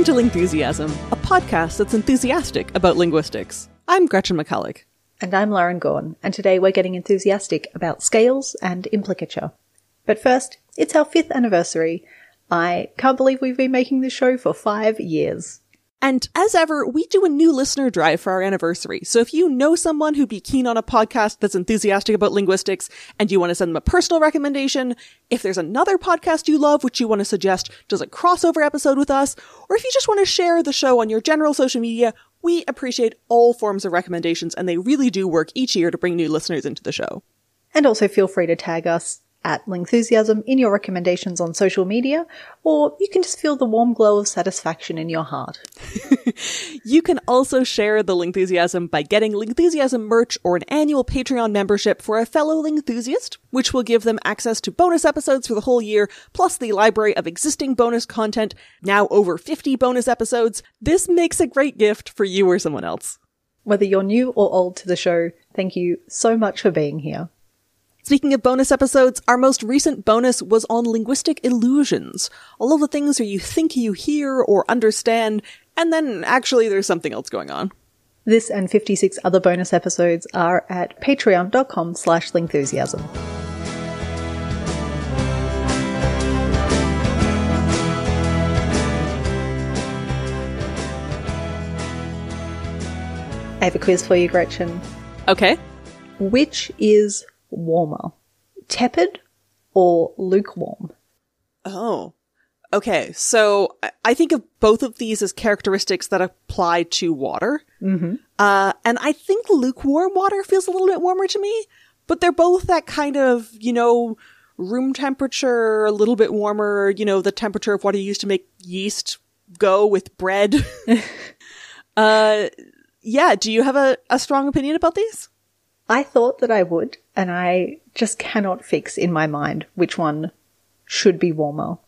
Welcome to Lingthusiasm, a podcast that's enthusiastic about linguistics. I'm Gretchen McCulloch. And I'm Lauren Gawne, and today we're getting enthusiastic about scales and implicature. But first, it's our fifth anniversary. I can't believe we've been making this show for five years. And as ever, we do a new listener drive for our anniversary. So if you know someone who'd be keen on a podcast that's enthusiastic about linguistics and you want to send them a personal recommendation, if there's another podcast you love which you want to suggest does a crossover episode with us, or if you just want to share the show on your general social media, we appreciate all forms of recommendations and they really do work each year to bring new listeners into the show. And also feel free to tag us at Lingthusiasm in your recommendations on social media, or you can just feel the warm glow of satisfaction in your heart. you can also share the Lingthusiasm by getting Lingthusiasm merch or an annual Patreon membership for a fellow Lingthusiast, which will give them access to bonus episodes for the whole year, plus the library of existing bonus content, now over 50 bonus episodes. This makes a great gift for you or someone else. Whether you're new or old to the show, thank you so much for being here. Speaking of bonus episodes, our most recent bonus was on linguistic illusions. All of the things where you think you hear or understand, and then actually there's something else going on. This and 56 other bonus episodes are at patreon.com slash lingthusiasm. I have a quiz for you, Gretchen. Okay. Which is warmer? Tepid or lukewarm? Oh. Okay, so I think of both of these as characteristics that apply to water. Mm-hmm. Uh, and I think lukewarm water feels a little bit warmer to me, but they're both that kind of, you know, room temperature, a little bit warmer, you know, the temperature of what you use to make yeast go with bread. uh, yeah, do you have a, a strong opinion about these? I thought that I would, and I just cannot fix in my mind which one should be warmer.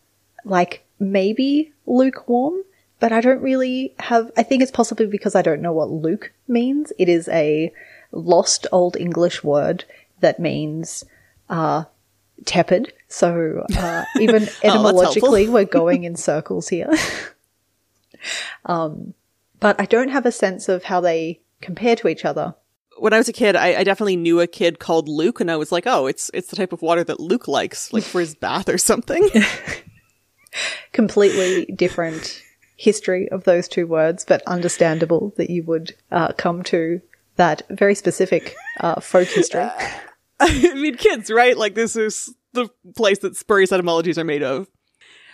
Like, maybe lukewarm, but I don't really have, I think it's possibly because I don't know what luke means. It is a lost old English word that means, uh, tepid. So, uh, even Oh, etymologically, we're going in circles here. um, but I don't have a sense of how they compare to each other when I was a kid, I, I, definitely knew a kid called Luke, and I was like, oh, it's it's the type of water that Luke likes, like for his bath or something. Completely different history of those two words, but understandable that you would uh, come to that very specific uh, folk history. I mean, kids, right? Like this is the place that spurious etymologies are made of.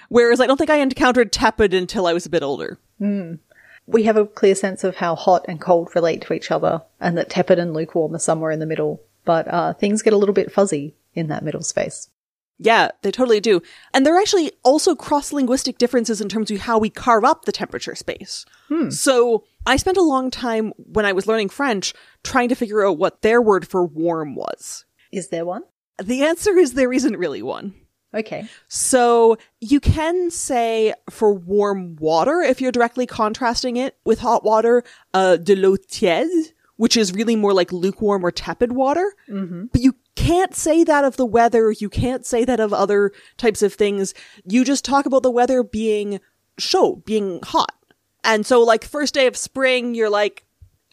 Whereas I don't think I encountered tepid until I was a bit older. Mm we have a clear sense of how hot and cold relate to each other, and that tepid and lukewarm are somewhere in the middle. But uh, things get a little bit fuzzy in that middle space. Yeah, they totally do. And there are actually also cross linguistic differences in terms of how we carve up the temperature space. Hmm. So I spent a long time when I was learning French trying to figure out what their word for warm was. Is there one? The answer is there isn't really one. Okay. So you can say for warm water, if you're directly contrasting it with hot water, uh, de l'eau tiède, which is really more like lukewarm or tepid water. Mm-hmm. But you can't say that of the weather. You can't say that of other types of things. You just talk about the weather being chaud, being hot. And so like first day of spring, you're like,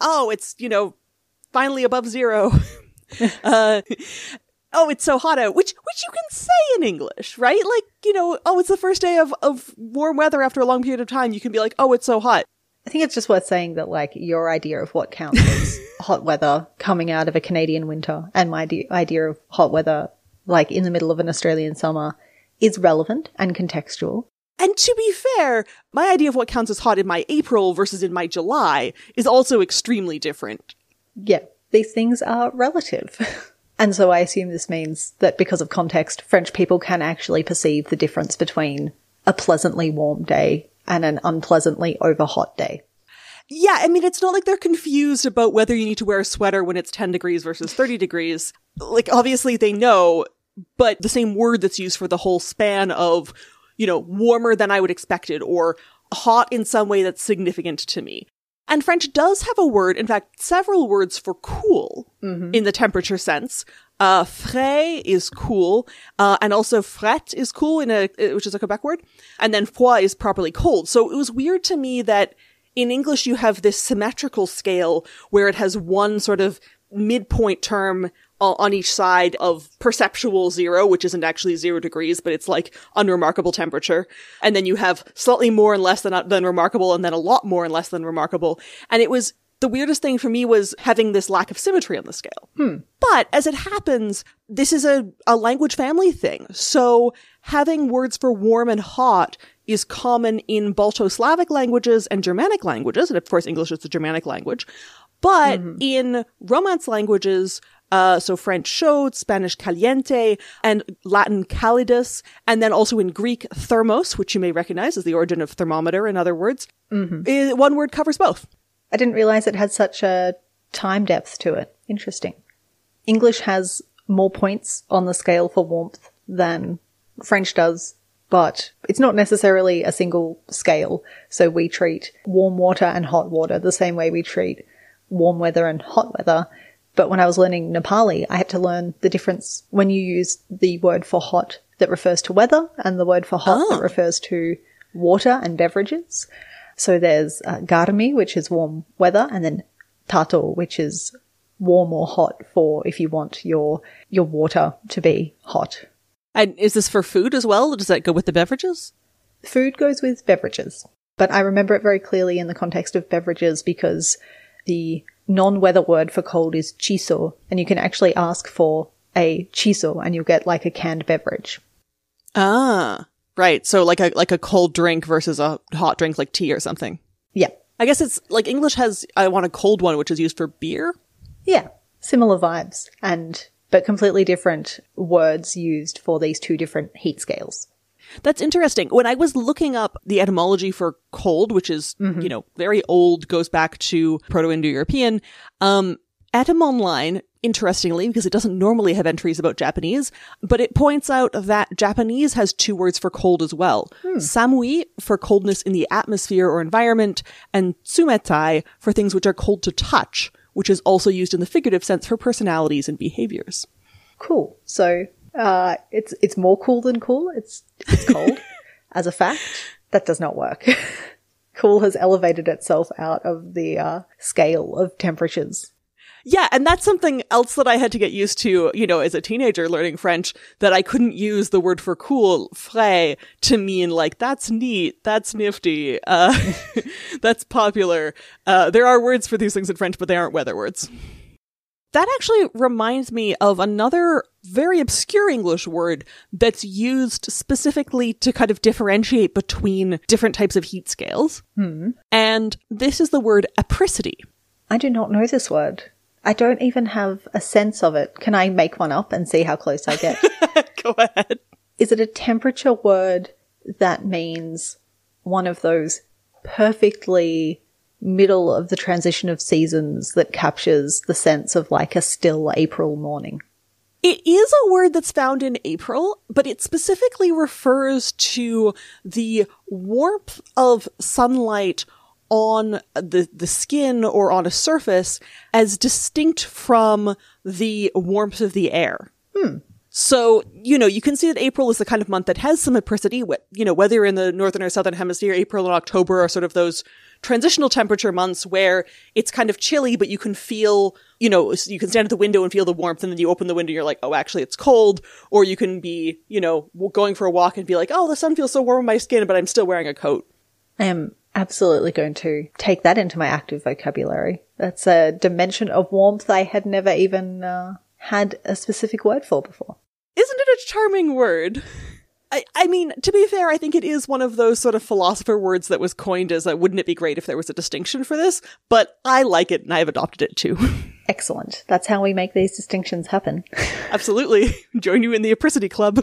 oh, it's, you know, finally above zero. uh, oh, it's so hot out, which which you can say in English, right? Like, you know, oh, it's the first day of, of warm weather after a long period of time. You can be like, oh, it's so hot. I think it's just worth saying that, like, your idea of what counts as hot weather coming out of a Canadian winter and my de- idea of hot weather, like, in the middle of an Australian summer is relevant and contextual. And to be fair, my idea of what counts as hot in my April versus in my July is also extremely different. Yeah, these things are relative. And so I assume this means that because of context, French people can actually perceive the difference between a pleasantly warm day and an unpleasantly over hot day. Yeah, I mean, it's not like they're confused about whether you need to wear a sweater when it's 10 degrees versus 30 degrees. Like, obviously they know, but the same word that's used for the whole span of, you know, warmer than I would expected or hot in some way that's significant to me. And French does have a word, in fact, several words for cool mm-hmm. in the temperature sense. Uh, frais is cool, uh, and also frette is cool in a, which is a Quebec word. And then froid is properly cold. So it was weird to me that in English you have this symmetrical scale where it has one sort of midpoint term on each side of perceptual zero, which isn't actually zero degrees, but it's like unremarkable temperature. And then you have slightly more and less than, than remarkable and then a lot more and less than remarkable. And it was, the weirdest thing for me was having this lack of symmetry on the scale. Hmm. But as it happens, this is a, a language family thing. So having words for warm and hot is common in Balto-Slavic languages and Germanic languages. And of course, English is the Germanic language. But Mm-hmm. in Romance languages, uh, so French chaud, Spanish caliente, and Latin calidus, and then also in Greek thermos, which you may recognize as the origin of thermometer, in other words, Mm-hmm. one word covers both. I didn't realize it had such a time depth to it. Interesting. English has more points on the scale for warmth than French does, but it's not necessarily a single scale. So we treat warm water and hot water the same way we treat warm weather and hot weather. But when I was learning Nepali, I had to learn the difference when you use the word for hot that refers to weather and the word for hot that ah. refers to water and beverages. So there's uh, garmi, which is warm weather, and then tato, which is warm or hot for if you want your your water to be hot. And is this for food as well? Does that go with the beverages? Food goes with beverages, but I remember it very clearly in the context of beverages because the non-weather word for cold is chiso, and you can actually ask for a chiso and you'll get like a canned beverage. Ah, right. So like a like a cold drink versus a hot drink like tea or something. Yeah. I guess it's like English has I want a cold one, which is used for beer. Yeah. Similar vibes and but completely different words used for these two different heat scales. That's interesting. When I was looking up the etymology for cold, which is, you know, very old, goes back to Proto-Indo-European, um, Etymonline, interestingly, because it doesn't normally have entries about Japanese, but it points out that Japanese has two words for cold as well. Samui for coldness in the atmosphere or environment, and tsumetai for things which are cold to touch, which is also used in the figurative sense for personalities and behaviors. Cool. So uh, it's it's more cool than cool. It's it's cold. As a fact, that does not work. cool has elevated itself out of the uh, scale of temperatures. Yeah, and that's something else that I had to get used to, you know, as a teenager learning French, that I couldn't use the word for cool, frais, to mean like, that's neat, that's nifty, uh, that's popular. Uh, there are words for these things in French, but they aren't weather words. That actually reminds me of another very obscure English word that's used specifically to kind of differentiate between different types of heat scales. And this is the word apricity. I do not know this word. I don't even have a sense of it. Can I make one up and see how close I get? Go ahead. Is it a temperature word that means one of those perfectly middle of the transition of seasons that captures the sense of like a still April morning? It is a word that's found in April, but it specifically refers to the warmth of sunlight on the, the skin or on a surface as distinct from the warmth of the air. Hmm. So, you know, you can see that April is the kind of month that has some apricity. Wh- You know, whether in the northern or southern hemisphere, April and October are sort of those transitional temperature months where it's kind of chilly, but you can feel, you know, you can stand at the window and feel the warmth, and then you open the window and you're like, oh, actually, it's cold. Or you can be, you know, going for a walk and be like, oh, the sun feels so warm on my skin, but I'm still wearing a coat. I am absolutely going to take that into my active vocabulary. That's a dimension of warmth I had never even uh, had a specific word for before. Isn't it a charming word? I, I mean, to be fair, I think it is one of those sort of philosopher words that was coined as a wouldn't it be great if there was a distinction for this? But I like it and I've adopted it too. Excellent. That's how we make these distinctions happen. Absolutely. Join you in the apricity club.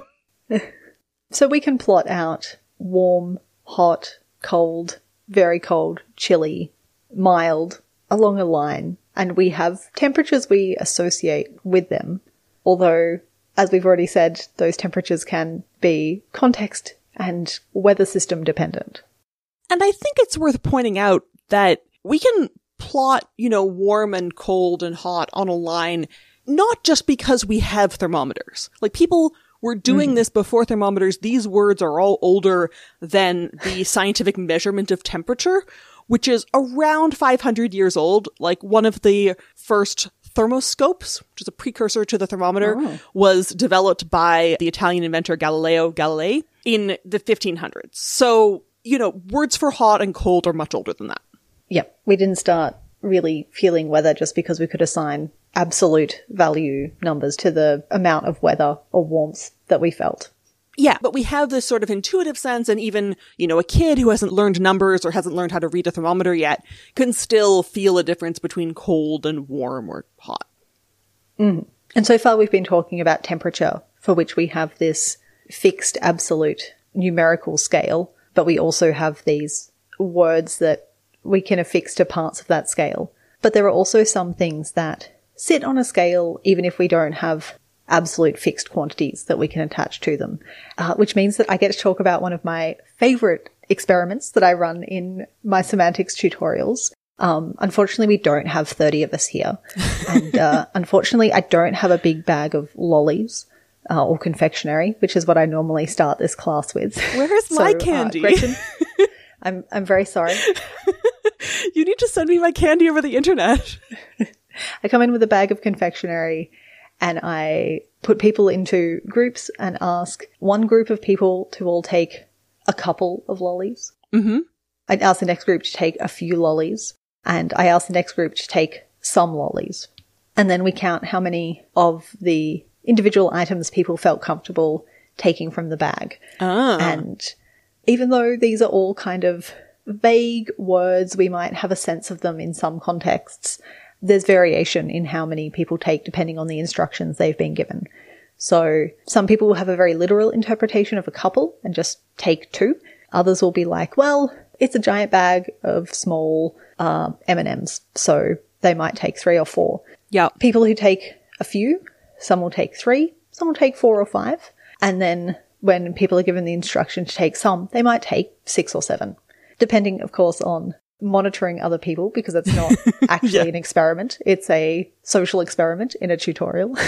So we can plot out warm, hot, cold, very cold, chilly, mild along a line, and we have temperatures we associate with them. Although, as we've already said, those temperatures can be context and weather system dependent. And I think it's worth pointing out that we can plot, you know, warm and cold and hot on a line not just because we have thermometers. Like people were doing mm-hmm. this before thermometers. These words are all older than the scientific measurement of temperature, which is around 500 years old. Like one of the first thermoscopes, which is a precursor to the thermometer, Oh. was developed by the Italian inventor Galileo Galilei in the 1500s. So, you know, words for hot and cold are much older than that. Yep. We didn't start really feeling weather just because we could assign absolute value numbers to the amount of weather or warmth that we felt. Yeah, but we have this sort of intuitive sense, and even, you know, a kid who hasn't learned numbers or hasn't learned how to read a thermometer yet can still feel a difference between cold and warm or hot. Mm. And so far we've been talking about temperature, for which we have this fixed absolute numerical scale, but we also have these words that we can affix to parts of that scale. But there are also some things that sit on a scale even if we don't have absolute fixed quantities that we can attach to them, uh, which means that I get to talk about one of my favorite experiments that I run in my semantics tutorials. Um, unfortunately, we don't have 30 of us here. And uh, unfortunately, I don't have a big bag of lollies uh, or confectionery, which is what I normally start this class with. Where's my uh, candy? Gretchen, I'm, I'm very sorry. You need to send me my candy over the internet. I come in with a bag of confectionery and I put people into groups and ask one group of people to all take a couple of lollies. Mm-hmm. I ask the next group to take a few lollies and I ask the next group to take some lollies. And then we count how many of the individual items people felt comfortable taking from the bag. Ah. And even though these are all kind of vague words, we might have a sense of them in some contexts. There's variation in how many people take depending on the instructions they've been given. So some people will have a very literal interpretation of a couple and just take two. Others will be like, well, it's a giant bag of small uh, M&Ms, so they might take three or four. yeah. People who take a few, some will take three, some will take four or five. And then when people are given the instruction to take some, they might take six or seven, depending, of course, on monitoring other people because it's not actually Yeah. an experiment. It's a social experiment in a tutorial.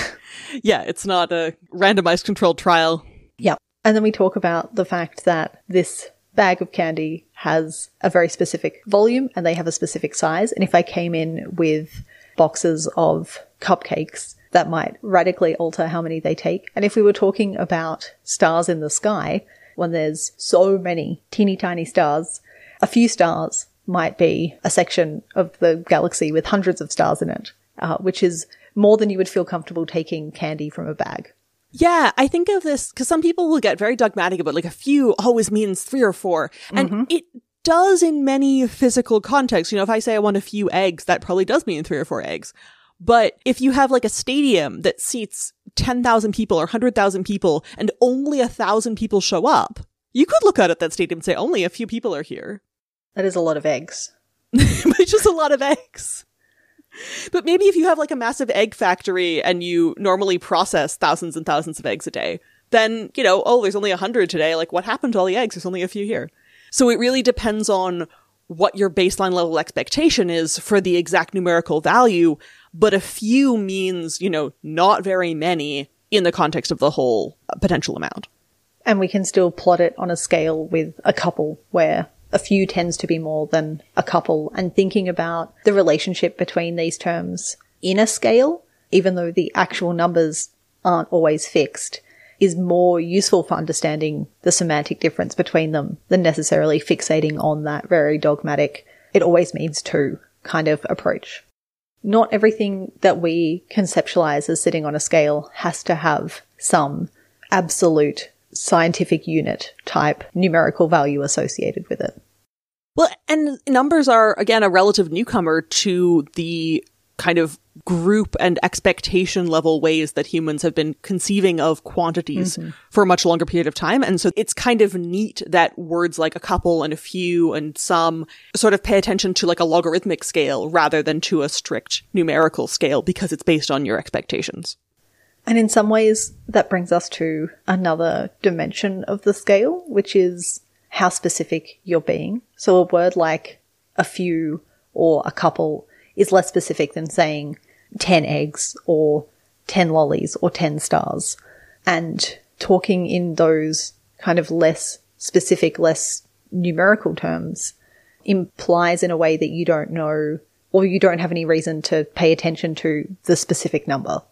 Yeah, it's not a randomized controlled trial. Yep. And then we talk about the fact that this bag of candy has a very specific volume and they have a specific size. And if I came in with boxes of cupcakes, that might radically alter how many they take. And if we were talking about stars in the sky, when there's so many teeny tiny stars, a few stars might be a section of the galaxy with hundreds of stars in it, uh, which is more than you would feel comfortable taking candy from a bag. Yeah, I think of this because some people will get very dogmatic about like a few always means three or four. And it does in many physical contexts. You know, if I say I want a few eggs, that probably does mean three or four eggs. But if you have like a stadium that seats 10,000 people or 100,000 people and only a thousand people show up, you could look out at that stadium and say only a few people are here. That is a lot of eggs. but it's just a lot of eggs. But maybe if you have like a massive egg factory and you normally process thousands and thousands of eggs a day, then, you know, oh, there's only a hundred today. Like, what happened to all the eggs? There's only a few here. So it really depends on what your baseline level expectation is for the exact numerical value. But a few means, you know, not very many in the context of the whole uh, potential amount. And we can still plot it on a scale with a couple where a few tends to be more than a couple and thinking about the relationship between these terms in a scale, even though the actual numbers aren't always fixed, is more useful for understanding the semantic difference between them than necessarily fixating on that very dogmatic, it always means two kind of approach. Not everything that we conceptualize as sitting on a scale has to have some absolute scientific unit type numerical value associated with it. Well, and numbers are, again, a relative newcomer to the kind of group and expectation level ways that humans have been conceiving of quantities mm-hmm. for a much longer period of time. And so it's kind of neat that words like a couple and a few and some sort of pay attention to like a logarithmic scale rather than to a strict numerical scale because it's based on your expectations. And in some ways, that brings us to another dimension of the scale, which is how specific you're being. So a word like a few or a couple is less specific than saying 10 eggs or 10 lollies or 10 stars. And talking in those kind of less specific, less numerical terms implies in a way that you don't know or you don't have any reason to pay attention to the specific number.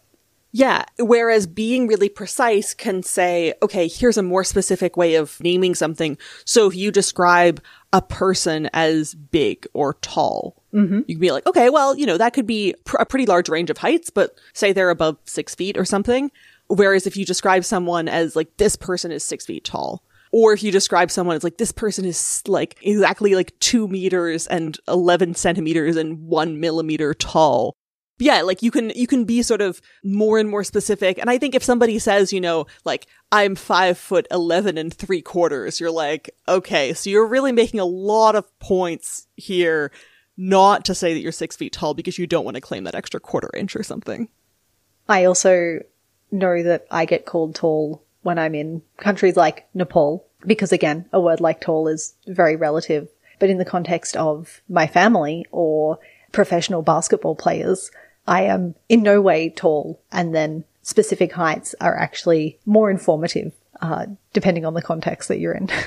Yeah. Whereas being really precise can say, okay, here's a more specific way of naming something. So if you describe a person as big or tall, mm-hmm. you can be like, okay, well, you know, that could be pr- a pretty large range of heights, but say they're above six feet or something. Whereas if you describe someone as like, this person is six feet tall, or if you describe someone as like, this person is like exactly like two meters and 11 centimeters and one millimeter tall, yeah, like you can you can be sort of more and more specific. And I think if somebody says, you know, like I'm five foot eleven and three quarters, you're like, okay, so you're really making a lot of points here, not to say that you're six feet tall because you don't want to claim that extra quarter inch or something. I also know that I get called tall when I'm in countries like Nepal, because again, a word like tall is very relative. But in the context of my family or professional basketball players, I am in no way tall, and then specific heights are actually more informative, uh, depending on the context that you're in.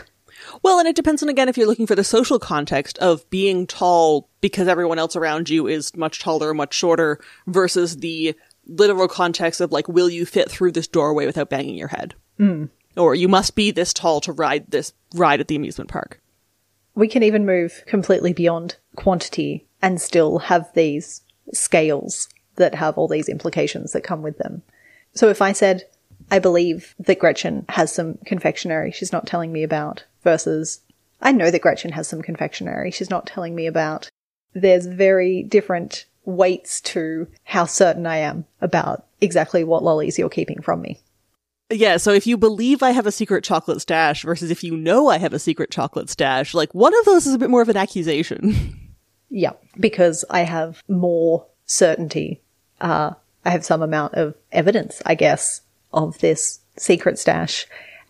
Well, and it depends on again if you're looking for the social context of being tall because everyone else around you is much taller, or much shorter, versus the literal context of like, will you fit through this doorway without banging your head? Mm. Or you must be this tall to ride this ride at the amusement park. We can even move completely beyond quantity and still have these scales that have all these implications that come with them. So if I said, I believe that Gretchen has some confectionery she's not telling me about versus I know that Gretchen has some confectionery she's not telling me about, there's very different weights to how certain I am about exactly what lollies you're keeping from me. Yeah, so if you believe I have a secret chocolate stash versus if you know I have a secret chocolate stash, like one of those is a bit more of an accusation. yeah, because I have more certainty uh, I have some amount of evidence, I guess, of this secret stash.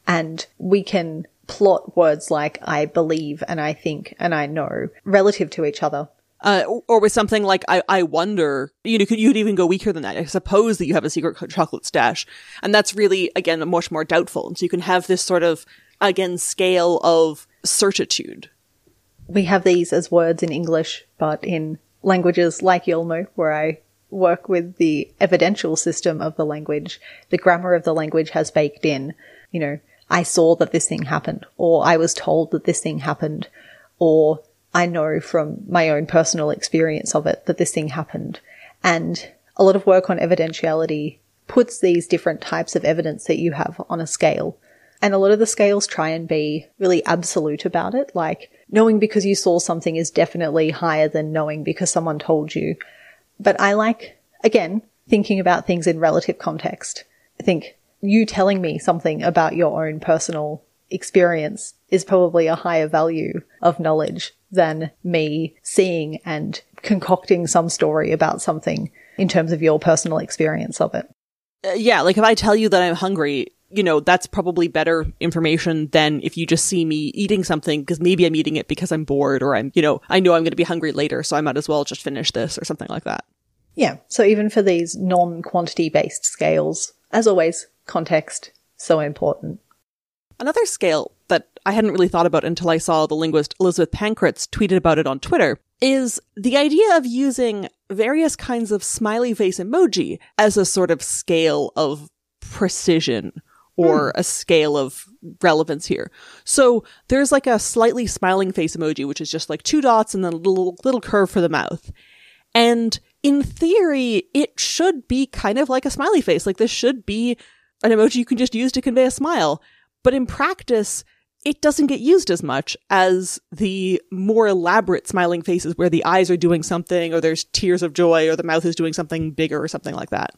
And we can plot words like I believe and I think and I know relative to each other. Uh, or with something like I, I wonder, you know, could you'd even go weaker than that. I suppose that you have a secret chocolate stash, and that's really again much more doubtful. And so you can have this sort of again scale of certitude. We have these as words in English, but in languages like Yolmo, where I work with the evidential system of the language, the grammar of the language has baked in, you know, I saw that this thing happened, or I was told that this thing happened, or I know from my own personal experience of it that this thing happened. And a lot of work on evidentiality puts these different types of evidence that you have on a scale. And a lot of the scales try and be really absolute about it, like knowing because you saw something is definitely higher than knowing because someone told you. But I like, again, thinking about things in relative context. I think you telling me something about your own personal experience is probably a higher value of knowledge than me seeing and concocting some story about something in terms of your personal experience of it. Uh, yeah, like if I tell you that I'm hungry, you know, that's probably better information than if you just see me eating something because maybe I'm eating it because I'm bored or I'm, you know, I know I'm going to be hungry later, so I might as well just finish this or something like that. Yeah. So even for these non quantity based scales, as always, context so important. Another scale that I hadn't really thought about until I saw the linguist Elizabeth Pankratz tweeted about it on Twitter is the idea of using various kinds of smiley face emoji as a sort of scale of precision or hmm. a scale of relevance here. So there's like a slightly smiling face emoji, which is just like two dots and then a little, little curve for the mouth. And in theory, it should be kind of like a smiley face. Like this should be an emoji you can just use to convey a smile. But in practice, it doesn't get used as much as the more elaborate smiling faces where the eyes are doing something or there's tears of joy or the mouth is doing something bigger or something like that.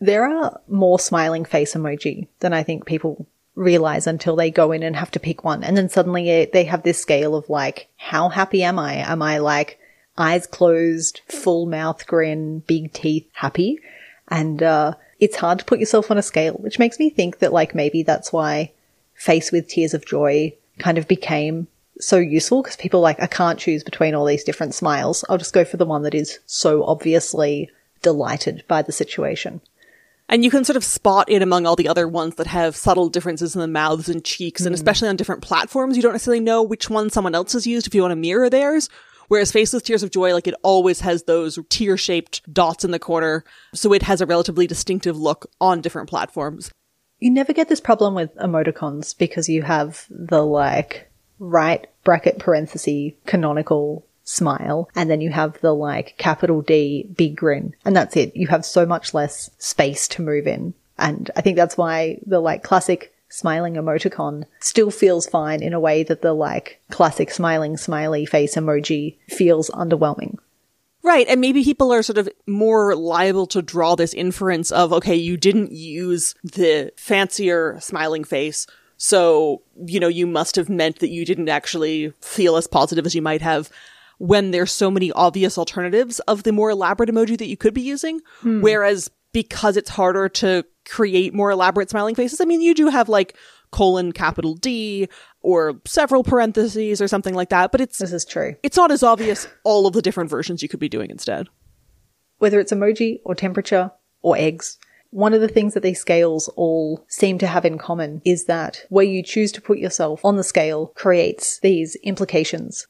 There are more smiling face emoji than I think people realize until they go in and have to pick one. And then suddenly they have this scale of like, how happy am I? Am I like eyes closed, full mouth grin, big teeth happy? And, uh, it's hard to put yourself on a scale, which makes me think that like maybe that's why face with tears of joy kind of became so useful because people like, I can't choose between all these different smiles. I'll just go for the one that is so obviously delighted by the situation. And you can sort of spot it among all the other ones that have subtle differences in the mouths and cheeks, and hmm. especially on different platforms, you don't necessarily know which one someone else has used if you want to mirror theirs. Whereas Faceless Tears of Joy, like it always has those tear shaped dots in the corner, so it has a relatively distinctive look on different platforms. You never get this problem with emoticons because you have the like right bracket parenthesis canonical smile and then you have the like capital D big grin and that's it. You have so much less space to move in. And I think that's why the like classic smiling emoticon still feels fine in a way that the like classic smiling smiley face emoji feels underwhelming. Right. And maybe people are sort of more liable to draw this inference of, okay, you didn't use the fancier smiling face. So, you know, you must have meant that you didn't actually feel as positive as you might have when there's so many obvious alternatives of the more elaborate emoji that you could be using. Hmm. Whereas because it's harder to create more elaborate smiling faces, I mean, you do have like colon capital D or several parentheses or something like that, but it's This is true. it's not as obvious all of the different versions you could be doing instead. whether it's emoji or temperature or eggs. One of the things that these scales all seem to have in common is that where you choose to put yourself on the scale creates these implications.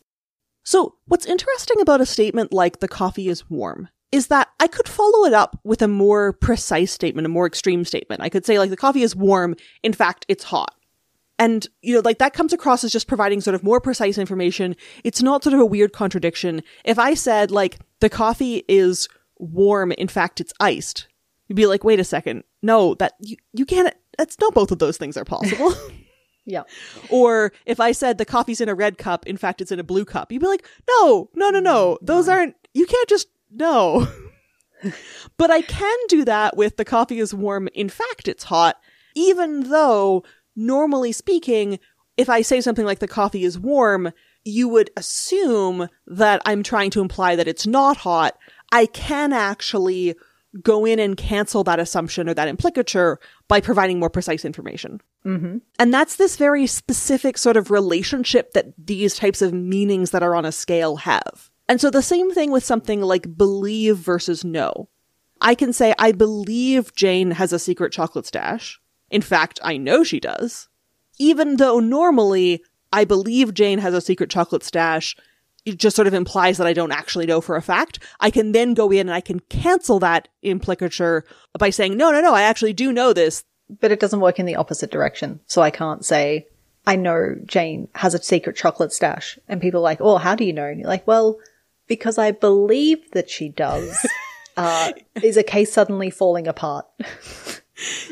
So, what's interesting about a statement like the coffee is warm is that I could follow it up with a more precise statement, a more extreme statement. I could say, like, the coffee is warm. In fact, it's hot. And, you know, like that comes across as just providing sort of more precise information. It's not sort of a weird contradiction. If I said, like, the coffee is warm, in fact, it's iced, you'd be like, wait a second. No, that, you, you can't, that's not both of those things are possible. Yeah. Or if I said the coffee's in a red cup, in fact it's in a blue cup, you'd be like, no, no, no, no. Mm, Those aren't, you can't just, no. but I can do that with the coffee is warm, in fact it's hot, even though, normally speaking, if I say something like the coffee is warm, you would assume that I'm trying to imply that it's not hot. I can actually go in and cancel that assumption or that implicature by providing more precise information. Mm-hmm. And that's this very specific sort of relationship that these types of meanings that are on a scale have. And so the same thing with something like believe versus know. I can say, I believe Jane has a secret chocolate stash. In fact, I know she does. Even though normally I believe Jane has a secret chocolate stash, it just sort of implies that I don't actually know for a fact. I can then go in and I can cancel that implicature by saying, no, no, no, I actually do know this. But it doesn't work in the opposite direction. So I can't say, I know Jane has a secret chocolate stash. And people are like, oh, how do you know? And you're like, well, because I believe that she does. uh, is a case suddenly falling apart?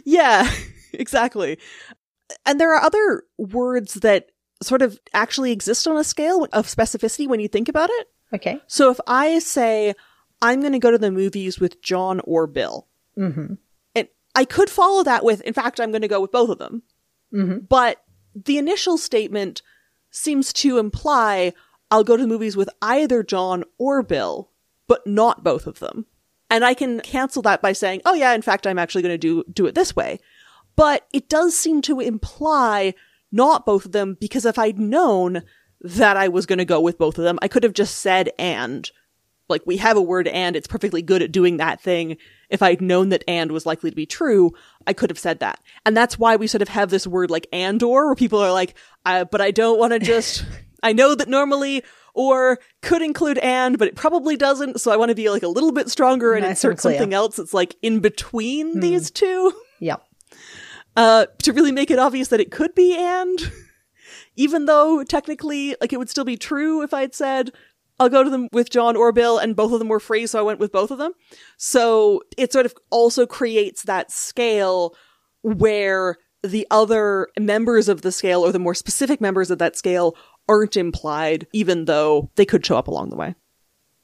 Yeah, exactly. And there are other words that sort of actually exist on a scale of specificity when you think about it. Okay. So if I say, I'm going to go to the movies with John or Bill, Mm-hmm. I could follow that with, in fact, I'm going to go with both of them. Mm-hmm. But the initial statement seems to imply I'll go to the movies with either John or Bill, but not both of them. And I can cancel that by saying, oh yeah, in fact, I'm actually going to do, do it this way. But it does seem to imply not both of them because if I'd known that I was going to go with both of them, I could have just said and. Like we have a word and it's perfectly good at doing that thing. If I'd known that and was likely to be true, I could have said that. And that's why we sort of have this word like and or where people are like, uh, but I don't want to just, I know that normally or could include and, but it probably doesn't. So I want to be like a little bit stronger and Nice insert clear. something else that's like in between these two Yep. uh, to really make it obvious that it could be and, even though technically, like, it would still be true if I'd said, I'll go to them with John or Bill, and both of them were free, so I went with both of them. So it sort of also creates that scale where the other members of the scale, or the more specific members of that scale, aren't implied, even though they could show up along the way.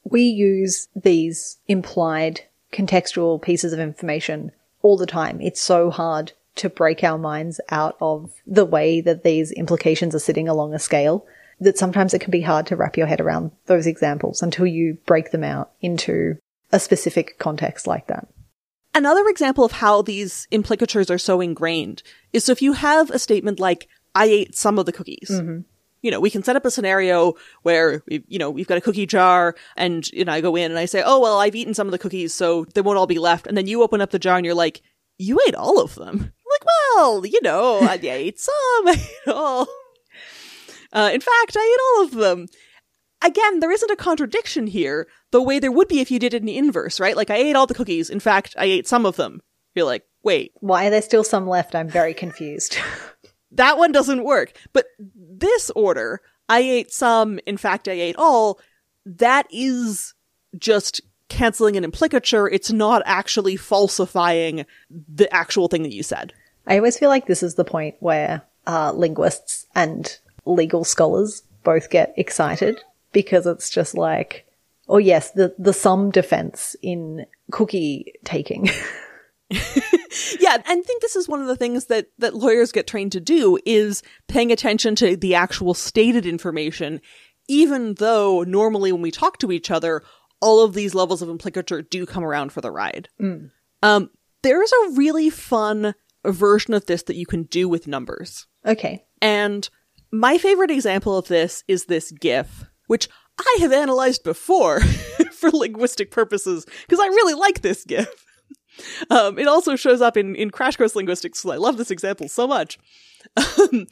We use these implied contextual pieces of information all the time. It's so hard to break our minds out of the way that these implications are sitting along a scale that sometimes it can be hard to wrap your head around those examples until you break them out into a specific context like that. Another example of how these implicatures are so ingrained is so if you have a statement like, I ate some of the cookies. Mm-hmm. You know, we can set up a scenario where, we, you know, we've got a cookie jar and, you know, I go in and I say, oh, well, I've eaten some of the cookies, so they won't all be left. And then you open up the jar and you're like, you ate all of them. Like, well, you know, I ate some, I ate all. Uh, in fact, I ate all of them. Again, there isn't a contradiction here, the way there would be if you did it in the inverse, right? Like, I ate all the cookies. In fact, I ate some of them. You're like, wait, Why are there still some left? I'm very confused. that one doesn't work. But this order, I ate some, in fact, I ate all, that is just canceling an implicature. It's not actually falsifying the actual thing that you said. I always feel like this is the point where uh, linguists and legal scholars both get excited because it's just like, oh yes, the the sum defense in cookie taking. Yeah, and I think this is one of the things that that lawyers get trained to do is paying attention to the actual stated information, even though normally when we talk to each other, all of these levels of implicature do come around for the ride. Um, there's a really fun version of this that you can do with numbers. okay. And my favorite example of this is this GIF, which I have analyzed before for linguistic purposes because I really like this GIF. Um, it also shows up in, in Crash Course Linguistics, so I love this example so much. Um,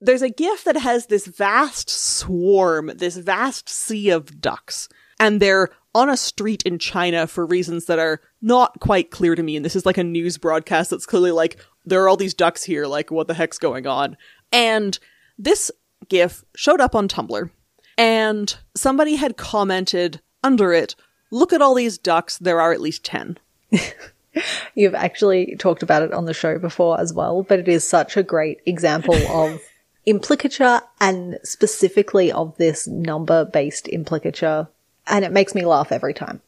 there's a GIF that has this vast swarm, this vast sea of ducks, and they're on a street in China for reasons that are not quite clear to me. And this is like a news broadcast that's clearly like, there are all these ducks here, like, what the heck's going on? And this GIF showed up on Tumblr, and somebody had commented under it, look at all these ducks, there are at least 10. You've actually talked about it on the show before as well, but it is such a great example of implicature and specifically of this number based implicature. And it makes me laugh every time.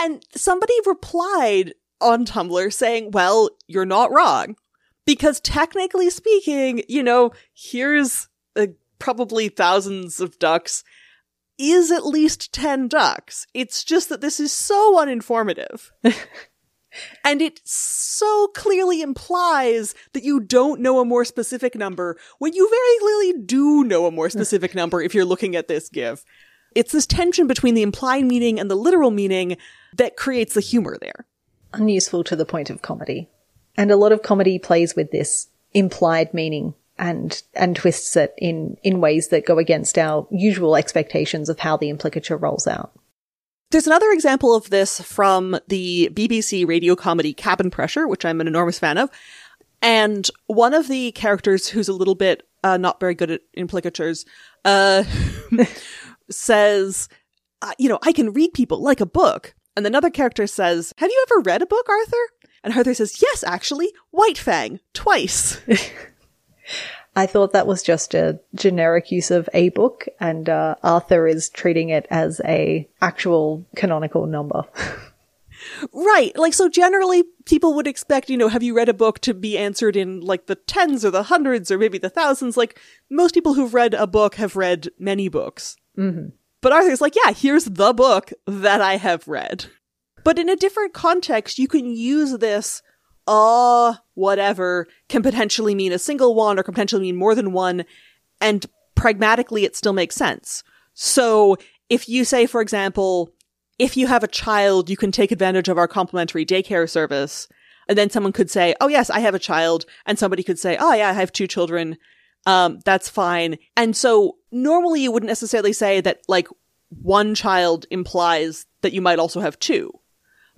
And somebody replied on Tumblr saying, well, you're not wrong. Because technically speaking, you know, here's uh, probably thousands of ducks, is at least 10 ducks. It's just that this is so uninformative. and it so clearly implies that you don't know a more specific number when you very clearly do know a more specific number if you're looking at this GIF. It's this tension between the implied meaning and the literal meaning that creates the humor there. Unuseful to the point of comedy. And a lot of comedy plays with this implied meaning and and twists it in in ways that go against our usual expectations of how the implicature rolls out. There's another example of this from the BBC radio comedy Cabin Pressure, which I'm an enormous fan of. And one of the characters who's a little bit uh, not very good at implicatures uh, says, uh, you know, I can read people like a book. And another character says, Have you ever read a book, Arthur? And Arthur says, Yes, actually, White Fang, twice. I thought that was just a generic use of a book, and uh, Arthur is treating it as a actual canonical number. Right. Like, so generally people would expect, you know, have you read a book to be answered in like the tens or the hundreds or maybe the thousands? Like, most people who've read a book have read many books. Mm-hmm. But Arthur's like, yeah, here's the book that I have read. But in a different context, you can use this, uh, whatever, can potentially mean a single one or can potentially mean more than one. And pragmatically, it still makes sense. So if you say, for example, if you have a child, you can take advantage of our complimentary daycare service. And then someone could say, Oh, yes, I have a child. And somebody could say, Oh, yeah, I have two children. Um, that's fine. And so normally you wouldn't necessarily say that like one child implies that you might also have two.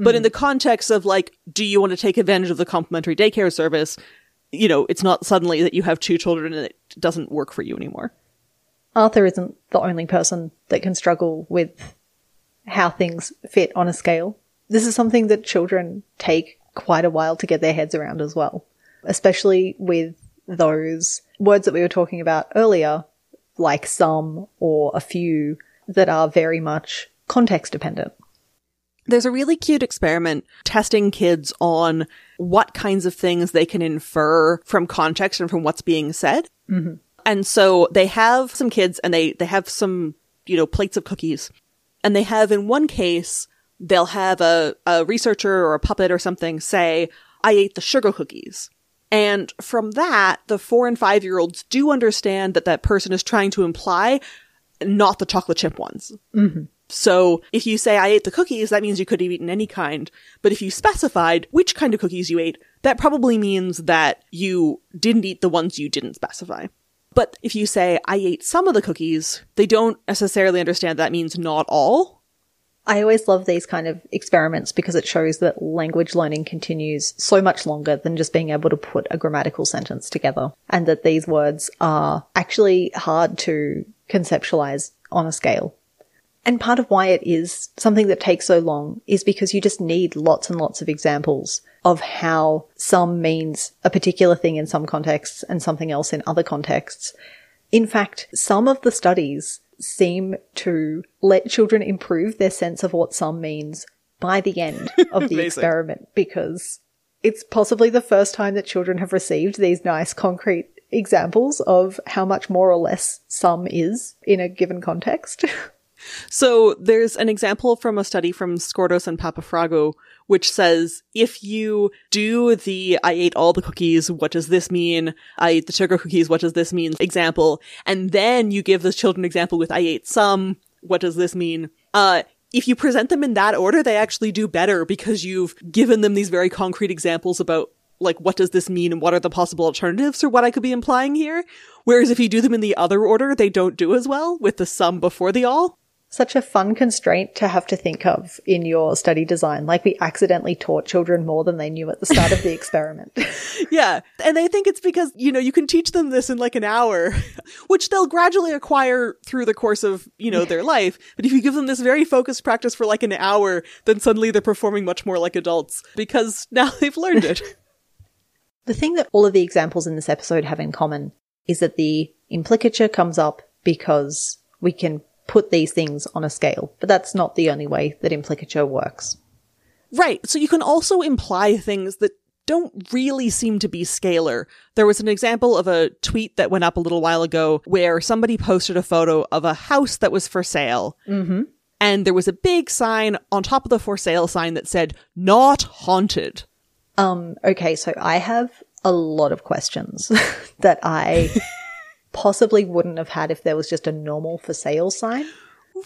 But in mm. the context of like, do you want to take advantage of the complimentary daycare service? You know, it's not suddenly that you have two children and it doesn't work for you anymore. Arthur isn't the only person that can struggle with how things fit on a scale. This is something that children take quite a while to get their heads around as well, especially with those words that we were talking about earlier, like some or a few that are very much context dependent. There's a really cute experiment testing kids on what kinds of things they can infer from context and from what's being said. Mm-hmm. And so they have some kids and they, they have some, you know, plates of cookies. And they have in one case, they'll have a, a researcher or a puppet or something say, I ate the sugar cookies. And from that, the four and five year olds do understand that that person is trying to imply not the chocolate chip ones. So if you say I ate the cookies, that means you could have eaten any kind. But if you specified which kind of cookies you ate, that probably means that you didn't eat the ones you didn't specify. But if you say I ate some of the cookies, they don't necessarily understand that means not all. I always love these kind of experiments because it shows that language learning continues so much longer than just being able to put a grammatical sentence together and that these words are actually hard to conceptualize on a scale. And part of why it is something that takes so long is because you just need lots and lots of examples of how some means a particular thing in some contexts and something else in other contexts. In fact, some of the studies seem to let children improve their sense of what some means by the end of the experiment because it's possibly the first time that children have received these nice concrete examples of how much more or less some is in a given context. So there's an example from a study from Skordos and Papafragou, which says if you do the I ate all the cookies, what does this mean? I ate the sugar cookies, what does this mean? example, and then you give the children example with I ate some, what does this mean? Uh, if you present them in that order, they actually do better because you've given them these very concrete examples about like what does this mean and what are the possible alternatives or what I could be implying here. Whereas if you do them in the other order, they don't do as well with the some before the all such a fun constraint to have to think of in your study design. Like we accidentally taught children more than they knew at the start of the experiment. yeah. And they think it's because, you know, you can teach them this in like an hour, which they'll gradually acquire through the course of, you know, their life. But if you give them this very focused practice for like an hour, then suddenly they're performing much more like adults because now they've learned it. the thing that all of the examples in this episode have in common is that the implicature comes up because we can put these things on a scale, but that's not the only way that implicature works. Right. So you can also imply things that don't really seem to be scalar. There was an example of a tweet that went up a little while ago where somebody posted a photo of a house that was for sale. Mm-hmm. And there was a big sign on top of the for sale sign that said, not haunted. Um, okay, so I have a lot of questions that I possibly wouldn't have had if there was just a normal for sale sign.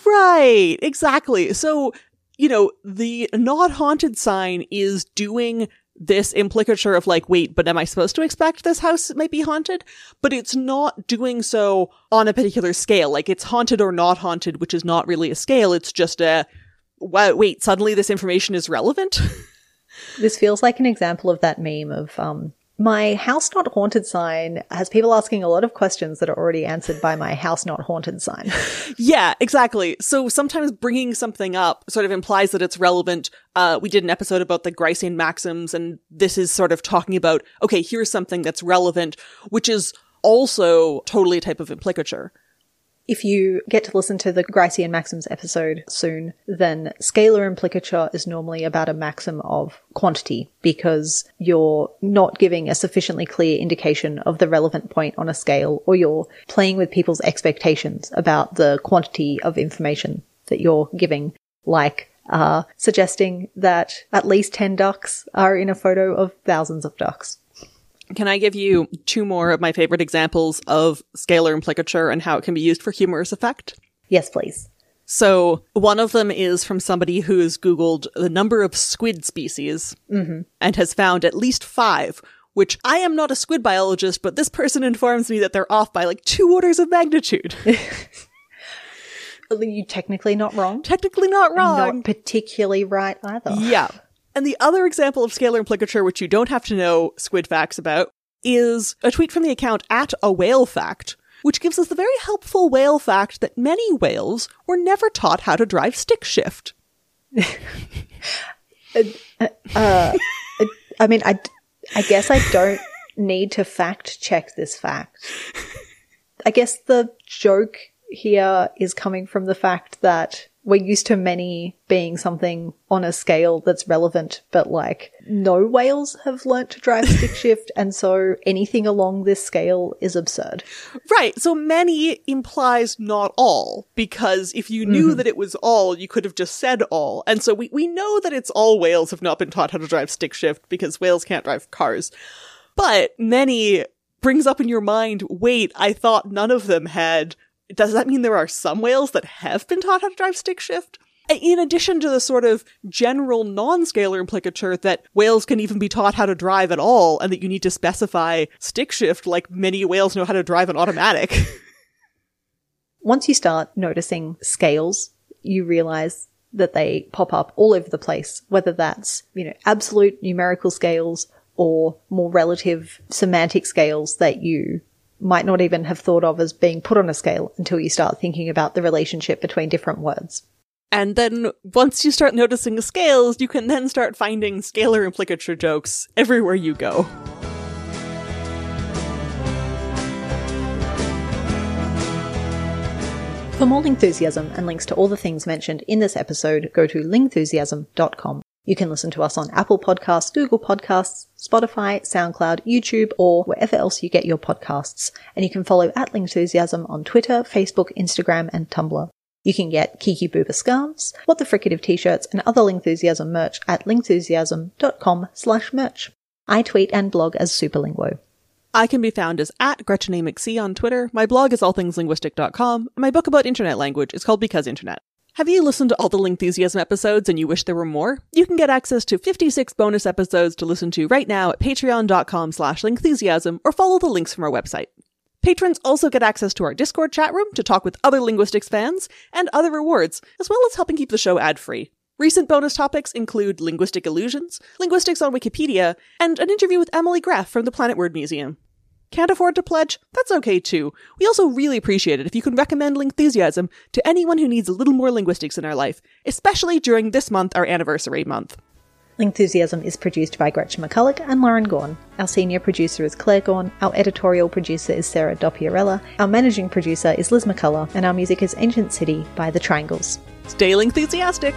Right, exactly. So, you know, the not haunted sign is doing this implicature of like, wait, but am I supposed to expect this house might be haunted? But it's not doing so on a particular scale. Like it's haunted or not haunted, which is not really a scale. It's just a, wow, wait, suddenly this information is relevant? this feels like an example of that meme of, um, my house not haunted sign has people asking a lot of questions that are already answered by my house not haunted sign. yeah, exactly. So sometimes bringing something up sort of implies that it's relevant. Uh, we did an episode about the Gricean maxims, and this is sort of talking about, okay, here's something that's relevant, which is also totally a type of implicature. If you get to listen to the Gricean maxims episode soon, then scalar implicature is normally about a maxim of quantity because you're not giving a sufficiently clear indication of the relevant point on a scale or you're playing with people's expectations about the quantity of information that you're giving, like uh, suggesting that at least 10 ducks are in a photo of thousands of ducks. Can I give you two more of my favorite examples of scalar implicature and how it can be used for humorous effect? Yes, please. So one of them is from somebody who has Googled the number of squid species mm-hmm. and has found at least five, which I am not a squid biologist, but this person informs me that they're off by like two orders of magnitude. you technically not wrong. Technically not wrong. Not particularly right either. Yeah. And the other example of scalar implicature, which you don't have to know squid facts about, is a tweet from the account at a whale fact, which gives us the very helpful whale fact that many whales were never taught how to drive stick shift. uh, uh, I mean, I, I guess I don't need to fact check this fact. I guess the joke here is coming from the fact that we're used to many being something on a scale that's relevant, but like no whales have learnt to drive stick shift, and so anything along this scale is absurd. Right. So many implies not all, because if you knew mm-hmm. that it was all, you could have just said all. And so we, we know that it's all whales have not been taught how to drive stick shift because whales can't drive cars. But many brings up in your mind, wait, I thought none of them had does that mean there are some whales that have been taught how to drive stick shift? In addition to the sort of general non-scalar implicature that whales can even be taught how to drive at all, and that you need to specify stick shift like many whales know how to drive an automatic. Once you start noticing scales, you realize that they pop up all over the place, whether that's, you know, absolute numerical scales or more relative semantic scales that you might not even have thought of as being put on a scale until you start thinking about the relationship between different words. And then once you start noticing the scales, you can then start finding scalar implicature jokes everywhere you go. For more Lingthusiasm and links to all the things mentioned in this episode, go to lingthusiasm.com. You can listen to us on Apple Podcasts, Google Podcasts, Spotify, SoundCloud, YouTube, or wherever else you get your podcasts. And you can follow at Lingthusiasm on Twitter, Facebook, Instagram, and Tumblr. You can get Kiki Booba scarves, What the Fricative t-shirts, and other Lingthusiasm merch at lingthusiasm.com slash merch. I tweet and blog as Superlinguo. I can be found as at Gretchen A. McC on Twitter. My blog is allthingslinguistic.com. And my book about internet language is called Because Internet. Have you listened to all the Lingthusiasm episodes and you wish there were more? You can get access to 56 bonus episodes to listen to right now at patreon.com slash lingthusiasm or follow the links from our website. Patrons also get access to our Discord chat room to talk with other linguistics fans and other rewards, as well as helping keep the show ad-free. Recent bonus topics include linguistic illusions, linguistics on Wikipedia, and an interview with Emily Graff from the Planet Word Museum. Can't afford to pledge? That's okay too. We also really appreciate it if you can recommend Lingthusiasm to anyone who needs a little more linguistics in their life, especially during this month, our anniversary month. Lingthusiasm is produced by Gretchen McCulloch and Lauren Gawne. Our senior producer is Claire Gawne, our editorial producer is Sarah Dopierala, our managing producer is Liz McCullough, and our music is Ancient City by The Triangles. Stay Lingthusiastic!